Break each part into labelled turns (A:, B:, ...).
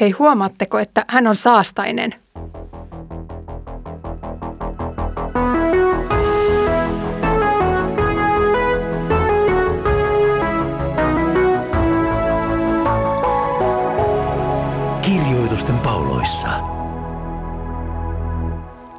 A: Hei, huomaatteko, että hän on saastainen?
B: Kirjoitusten pauloissa.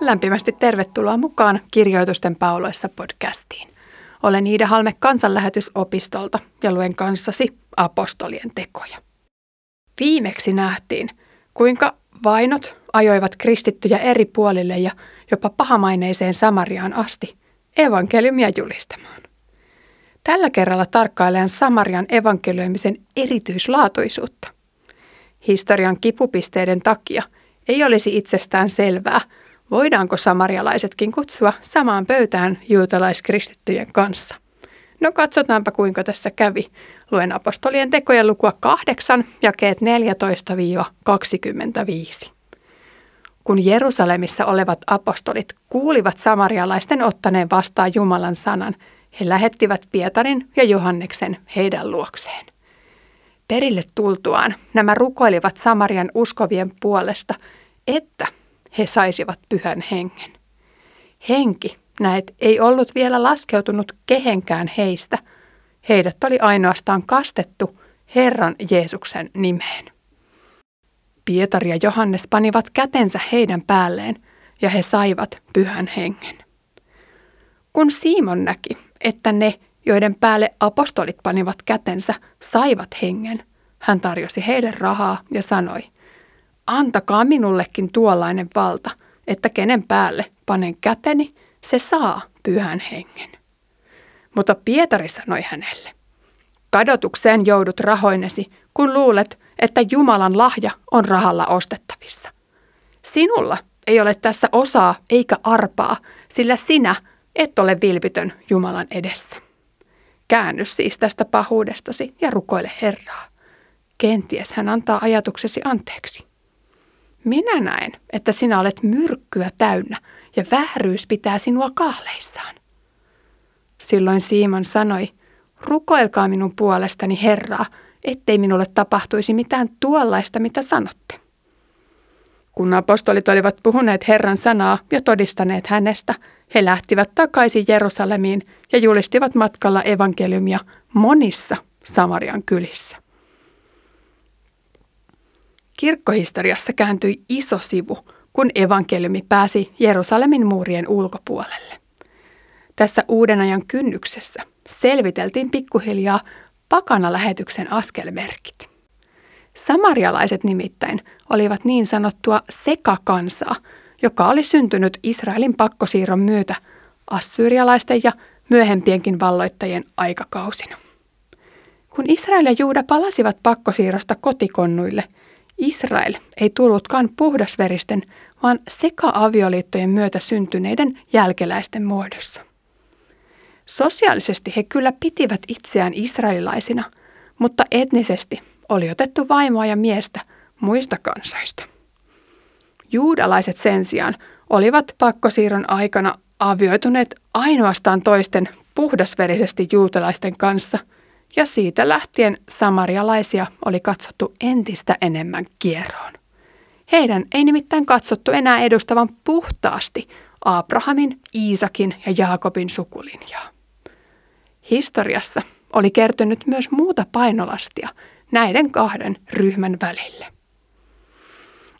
A: Lämpimästi tervetuloa mukaan Kirjoitusten pauloissa podcastiin. Olen Iida Halme kansanlähetysopistolta ja luen kanssasi apostolien tekoja. Viimeksi nähtiin, kuinka vainot ajoivat kristittyjä eri puolille ja jopa pahamaineiseen Samariaan asti evankeliumia julistamaan. Tällä kerralla tarkkailen Samarian evankelioimisen erityislaatuisuutta. Historian kipupisteiden takia ei olisi itsestään selvää, voidaanko samarialaisetkin kutsua samaan pöytään juutalaiskristittyjen kanssa. No katsotaanpa kuinka tässä kävi. Luen apostolien tekojen lukua 8, jakeet 14-25. Kun Jerusalemissa olevat apostolit kuulivat samarialaisten ottaneen vastaan Jumalan sanan, he lähettivät Pietarin ja Johanneksen heidän luokseen. Perille tultuaan nämä rukoilivat Samarian uskovien puolesta, että he saisivat pyhän hengen. Henki, näet, ei ollut vielä laskeutunut kehenkään heistä. Heidät oli ainoastaan kastettu Herran Jeesuksen nimeen. Pietari ja Johannes panivat kätensä heidän päälleen ja he saivat pyhän hengen. Kun Simon näki, että ne, joiden päälle apostolit panivat kätensä, saivat hengen, hän tarjosi heille rahaa ja sanoi, antakaa minullekin tuollainen valta, että kenen päälle panen käteni, se saa pyhän hengen. Mutta Pietari sanoi hänelle, kadotukseen joudut rahoinesi, kun luulet, että Jumalan lahja on rahalla ostettavissa. Sinulla ei ole tässä osaa eikä arpaa, sillä sinä et ole vilpitön Jumalan edessä. Käänny siis tästä pahuudestasi ja rukoile Herraa. Kenties hän antaa ajatuksesi anteeksi. Minä näen, että sinä olet myrkkyä täynnä ja vääryys pitää sinua kahleissaan. Silloin Simon sanoi, rukoilkaa minun puolestani Herraa, ettei minulle tapahtuisi mitään tuollaista, mitä sanotte. Kun apostolit olivat puhuneet Herran sanaa ja todistaneet hänestä, he lähtivät takaisin Jerusalemiin ja julistivat matkalla evankeliumia monissa Samarian kylissä. Kirkkohistoriassa kääntyi iso sivu, kun evankeliumi pääsi Jerusalemin muurien ulkopuolelle. Tässä uuden ajan kynnyksessä selviteltiin pikkuhiljaa pakana-lähetyksen askelmerkit. Samarialaiset nimittäin olivat niin sanottua sekakansaa, joka oli syntynyt Israelin pakkosiirron myötä assyrialaisten ja myöhempienkin valloittajien aikakausina. Kun Israel ja Juuda palasivat pakkosiirrosta kotikonnuille, Israel ei tullutkaan puhdasveristen, vaan seka-avioliittojen myötä syntyneiden jälkeläisten muodossa. Sosiaalisesti he kyllä pitivät itseään israelilaisina, mutta etnisesti oli otettu vaimoa ja miestä muista kansoista. Juudalaiset sen sijaan olivat pakkosiirron aikana avioituneet ainoastaan toisten puhdasverisesti juutalaisten kanssa, ja siitä lähtien samarialaisia oli katsottu entistä enemmän kierroon. Heidän ei nimittäin katsottu enää edustavan puhtaasti Abrahamin, Iisakin ja Jaakobin sukulinjaa. Historiassa oli kertynyt myös muuta painolastia näiden kahden ryhmän välille.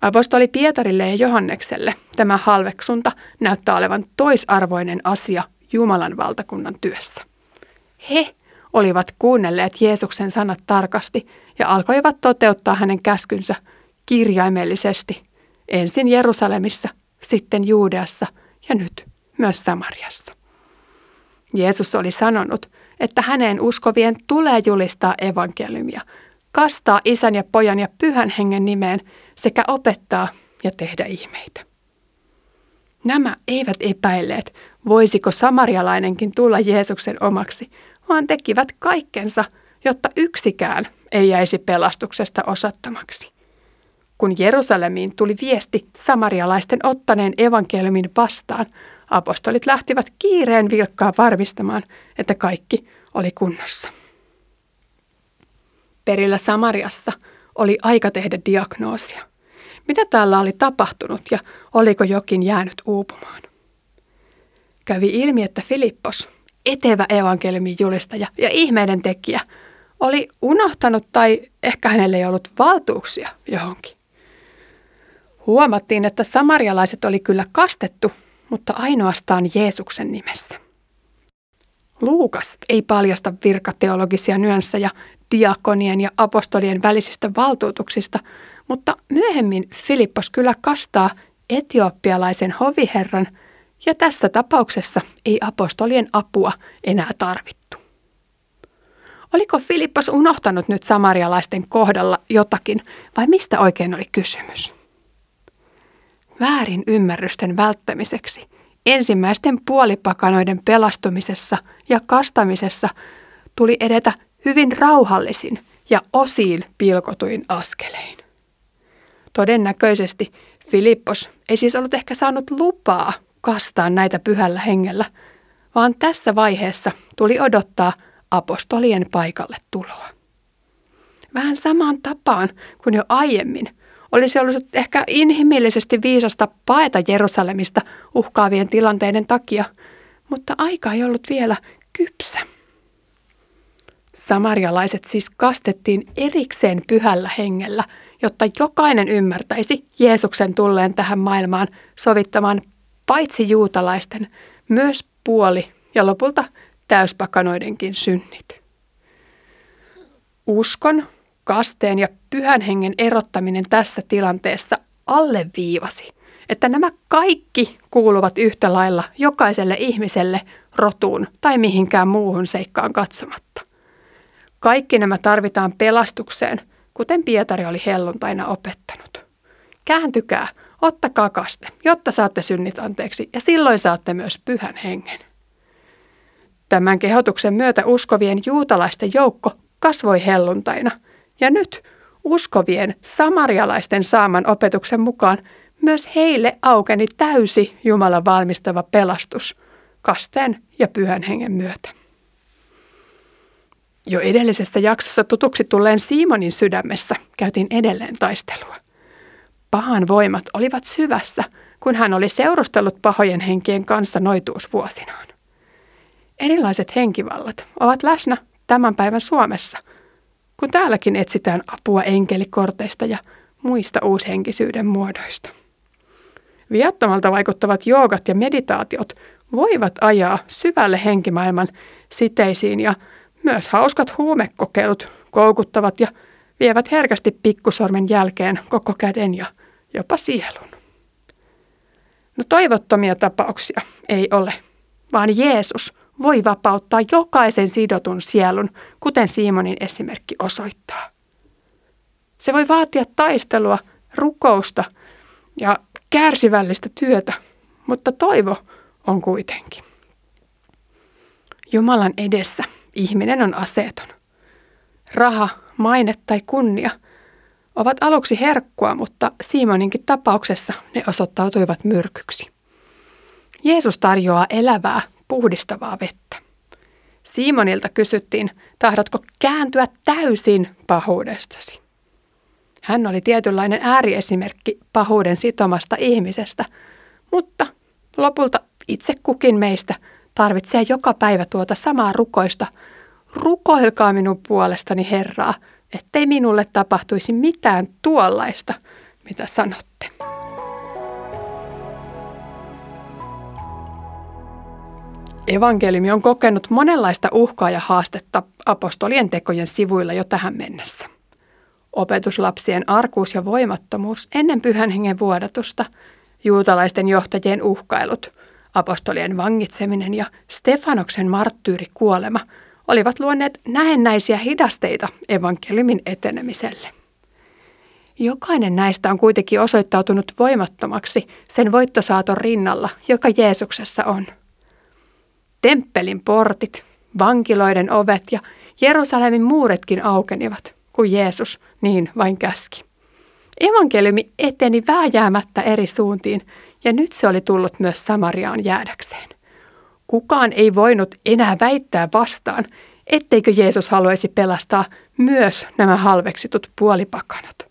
A: Apostoli Pietarille ja Johannekselle tämä halveksunta näyttää olevan toisarvoinen asia Jumalan valtakunnan työssä. He olivat kuunnelleet Jeesuksen sanat tarkasti ja alkoivat toteuttaa hänen käskynsä kirjaimellisesti ensin Jerusalemissa, sitten Juudeassa ja nyt myös Samariassa. Jeesus oli sanonut, että häneen uskovien tulee julistaa evankeliumia, kastaa isän ja pojan ja pyhän hengen nimeen sekä opettaa ja tehdä ihmeitä. Nämä eivät epäilleet, voisiko samarialainenkin tulla Jeesuksen omaksi, vaan tekivät kaikkensa, jotta yksikään ei jäisi pelastuksesta osattomaksi. Kun Jerusalemiin tuli viesti samarialaisten ottaneen evankeliumin vastaan, apostolit lähtivät kiireen vilkkaa varmistamaan, että kaikki oli kunnossa. Perillä Samariassa oli aika tehdä diagnoosia. Mitä täällä oli tapahtunut ja oliko jokin jäänyt uupumaan? Kävi ilmi, että Filippos, etevä evankeliumin julistaja ja ihmeiden tekijä, oli unohtanut tai ehkä hänelle ei ollut valtuuksia johonkin. Huomattiin, että samarialaiset oli kyllä kastettu, mutta ainoastaan Jeesuksen nimessä. Luukas ei paljasta virkateologisia nyansseja diakonien ja apostolien välisistä valtuutuksista, mutta myöhemmin Filippos kyllä kastaa etiopialaisen hoviherran ja tässä tapauksessa ei apostolien apua enää tarvittu. Oliko Filippos unohtanut nyt samarialaisten kohdalla jotakin vai mistä oikein oli kysymys? Väärin ymmärrysten välttämiseksi ensimmäisten puolipakanoiden pelastumisessa ja kastamisessa tuli edetä hyvin rauhallisin ja osiin pilkotuin askelein. Todennäköisesti Filippos ei siis ollut ehkä saanut lupaa kastaa näitä pyhällä hengellä, vaan tässä vaiheessa tuli odottaa apostolien paikalle tuloa. Vähän samaan tapaan kuin jo aiemmin olisi ollut ehkä inhimillisesti viisasta paeta Jerusalemista uhkaavien tilanteiden takia, mutta aika ei ollut vielä kypsä. Samarialaiset siis kastettiin erikseen pyhällä hengellä, jotta jokainen ymmärtäisi Jeesuksen tulleen tähän maailmaan sovittamaan paitsi juutalaisten, myös puoli ja lopulta täyspakanoidenkin synnit. Uskon, kasteen ja pyhän hengen erottaminen tässä tilanteessa alleviivasi, että nämä kaikki kuuluvat yhtä lailla jokaiselle ihmiselle rotuun tai mihinkään muuhun seikkaan katsomatta. Kaikki nämä tarvitaan pelastukseen, kuten Pietari oli helluntaina opettanut. Kääntykää, ottakaa kaste, jotta saatte synnit anteeksi ja silloin saatte myös pyhän hengen. Tämän kehotuksen myötä uskovien juutalaisten joukko kasvoi helluntaina – ja nyt uskovien samarialaisten saaman opetuksen mukaan myös heille aukeni täysi Jumalan valmistava pelastus kasteen ja pyhän hengen myötä. Jo edellisessä jaksossa tutuksi tulleen Simonin sydämessä käytiin edelleen taistelua. Pahan voimat olivat syvässä, kun hän oli seurustellut pahojen henkien kanssa noituusvuosinaan. Erilaiset henkivallat ovat läsnä tämän päivän Suomessa – kun täälläkin etsitään apua enkelikorteista ja muista uushenkisyyden muodoista. Viattomalta vaikuttavat joogat ja meditaatiot voivat ajaa syvälle henkimaailman siteisiin ja myös hauskat huumekokeilut koukuttavat ja vievät herkästi pikkusormen jälkeen koko käden ja jopa sielun. No toivottomia tapauksia ei ole, vaan Jeesus voi vapauttaa jokaisen sidotun sielun, kuten Simonin esimerkki osoittaa. Se voi vaatia taistelua, rukousta ja kärsivällistä työtä, mutta toivo on kuitenkin. Jumalan edessä ihminen on aseeton. Raha, maine tai kunnia ovat aluksi herkkua, mutta Simoninkin tapauksessa ne osoittautuivat myrkyksi. Jeesus tarjoaa elävää, puhdistavaa vettä. Simonilta kysyttiin, tahdotko kääntyä täysin pahuudestasi? Hän oli tietynlainen ääriesimerkki pahuuden sitomasta ihmisestä, mutta lopulta itse kukin meistä tarvitsee joka päivä tuota samaa rukoista. Rukoilkaa minun puolestani Herraa, ettei minulle tapahtuisi mitään tuollaista, mitä sanotte. Evankeliumi on kokenut monenlaista uhkaa ja haastetta apostolien tekojen sivuilla jo tähän mennessä. Opetuslapsien arkuus ja voimattomuus ennen pyhän hengen vuodatusta, juutalaisten johtajien uhkailut, apostolien vangitseminen ja Stefanoksen marttyyrikuolema olivat luonneet näennäisiä hidasteita evankeliumin etenemiselle. Jokainen näistä on kuitenkin osoittautunut voimattomaksi sen voittosaaton rinnalla, joka Jeesuksessa on – Temppelin portit, vankiloiden ovet ja Jerusalemin muuretkin aukenivat, kun Jeesus niin vain käski. Evankeliumi eteni vääjäämättä eri suuntiin ja nyt se oli tullut myös Samariaan jäädäkseen. Kukaan ei voinut enää väittää vastaan, etteikö Jeesus haluaisi pelastaa myös nämä halveksitut puolipakanat.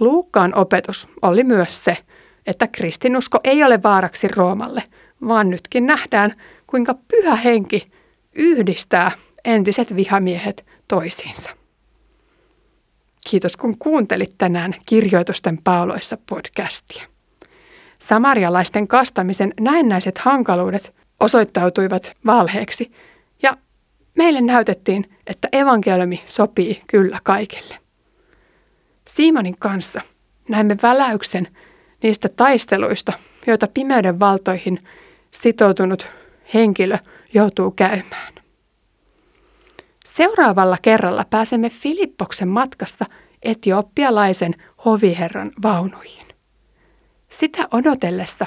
A: Luukkaan opetus oli myös se, että kristinusko ei ole vaaraksi Roomalle, vaan nytkin nähdään, kuinka pyhä henki yhdistää entiset vihamiehet toisiinsa. Kiitos kun kuuntelit tänään Kirjoitusten pauloissa podcastia. Samarialaisten kastamisen näennäiset hankaluudet osoittautuivat valheeksi ja meille näytettiin, että evankeliumi sopii kyllä kaikille. Simonin kanssa näimme väläyksen niistä taisteluista, joita pimeyden valtoihin sitoutunut henkilö joutuu käymään. Seuraavalla kerralla pääsemme Filippoksen matkassa etioppialaisen hoviherran vaunuihin. Sitä odotellessa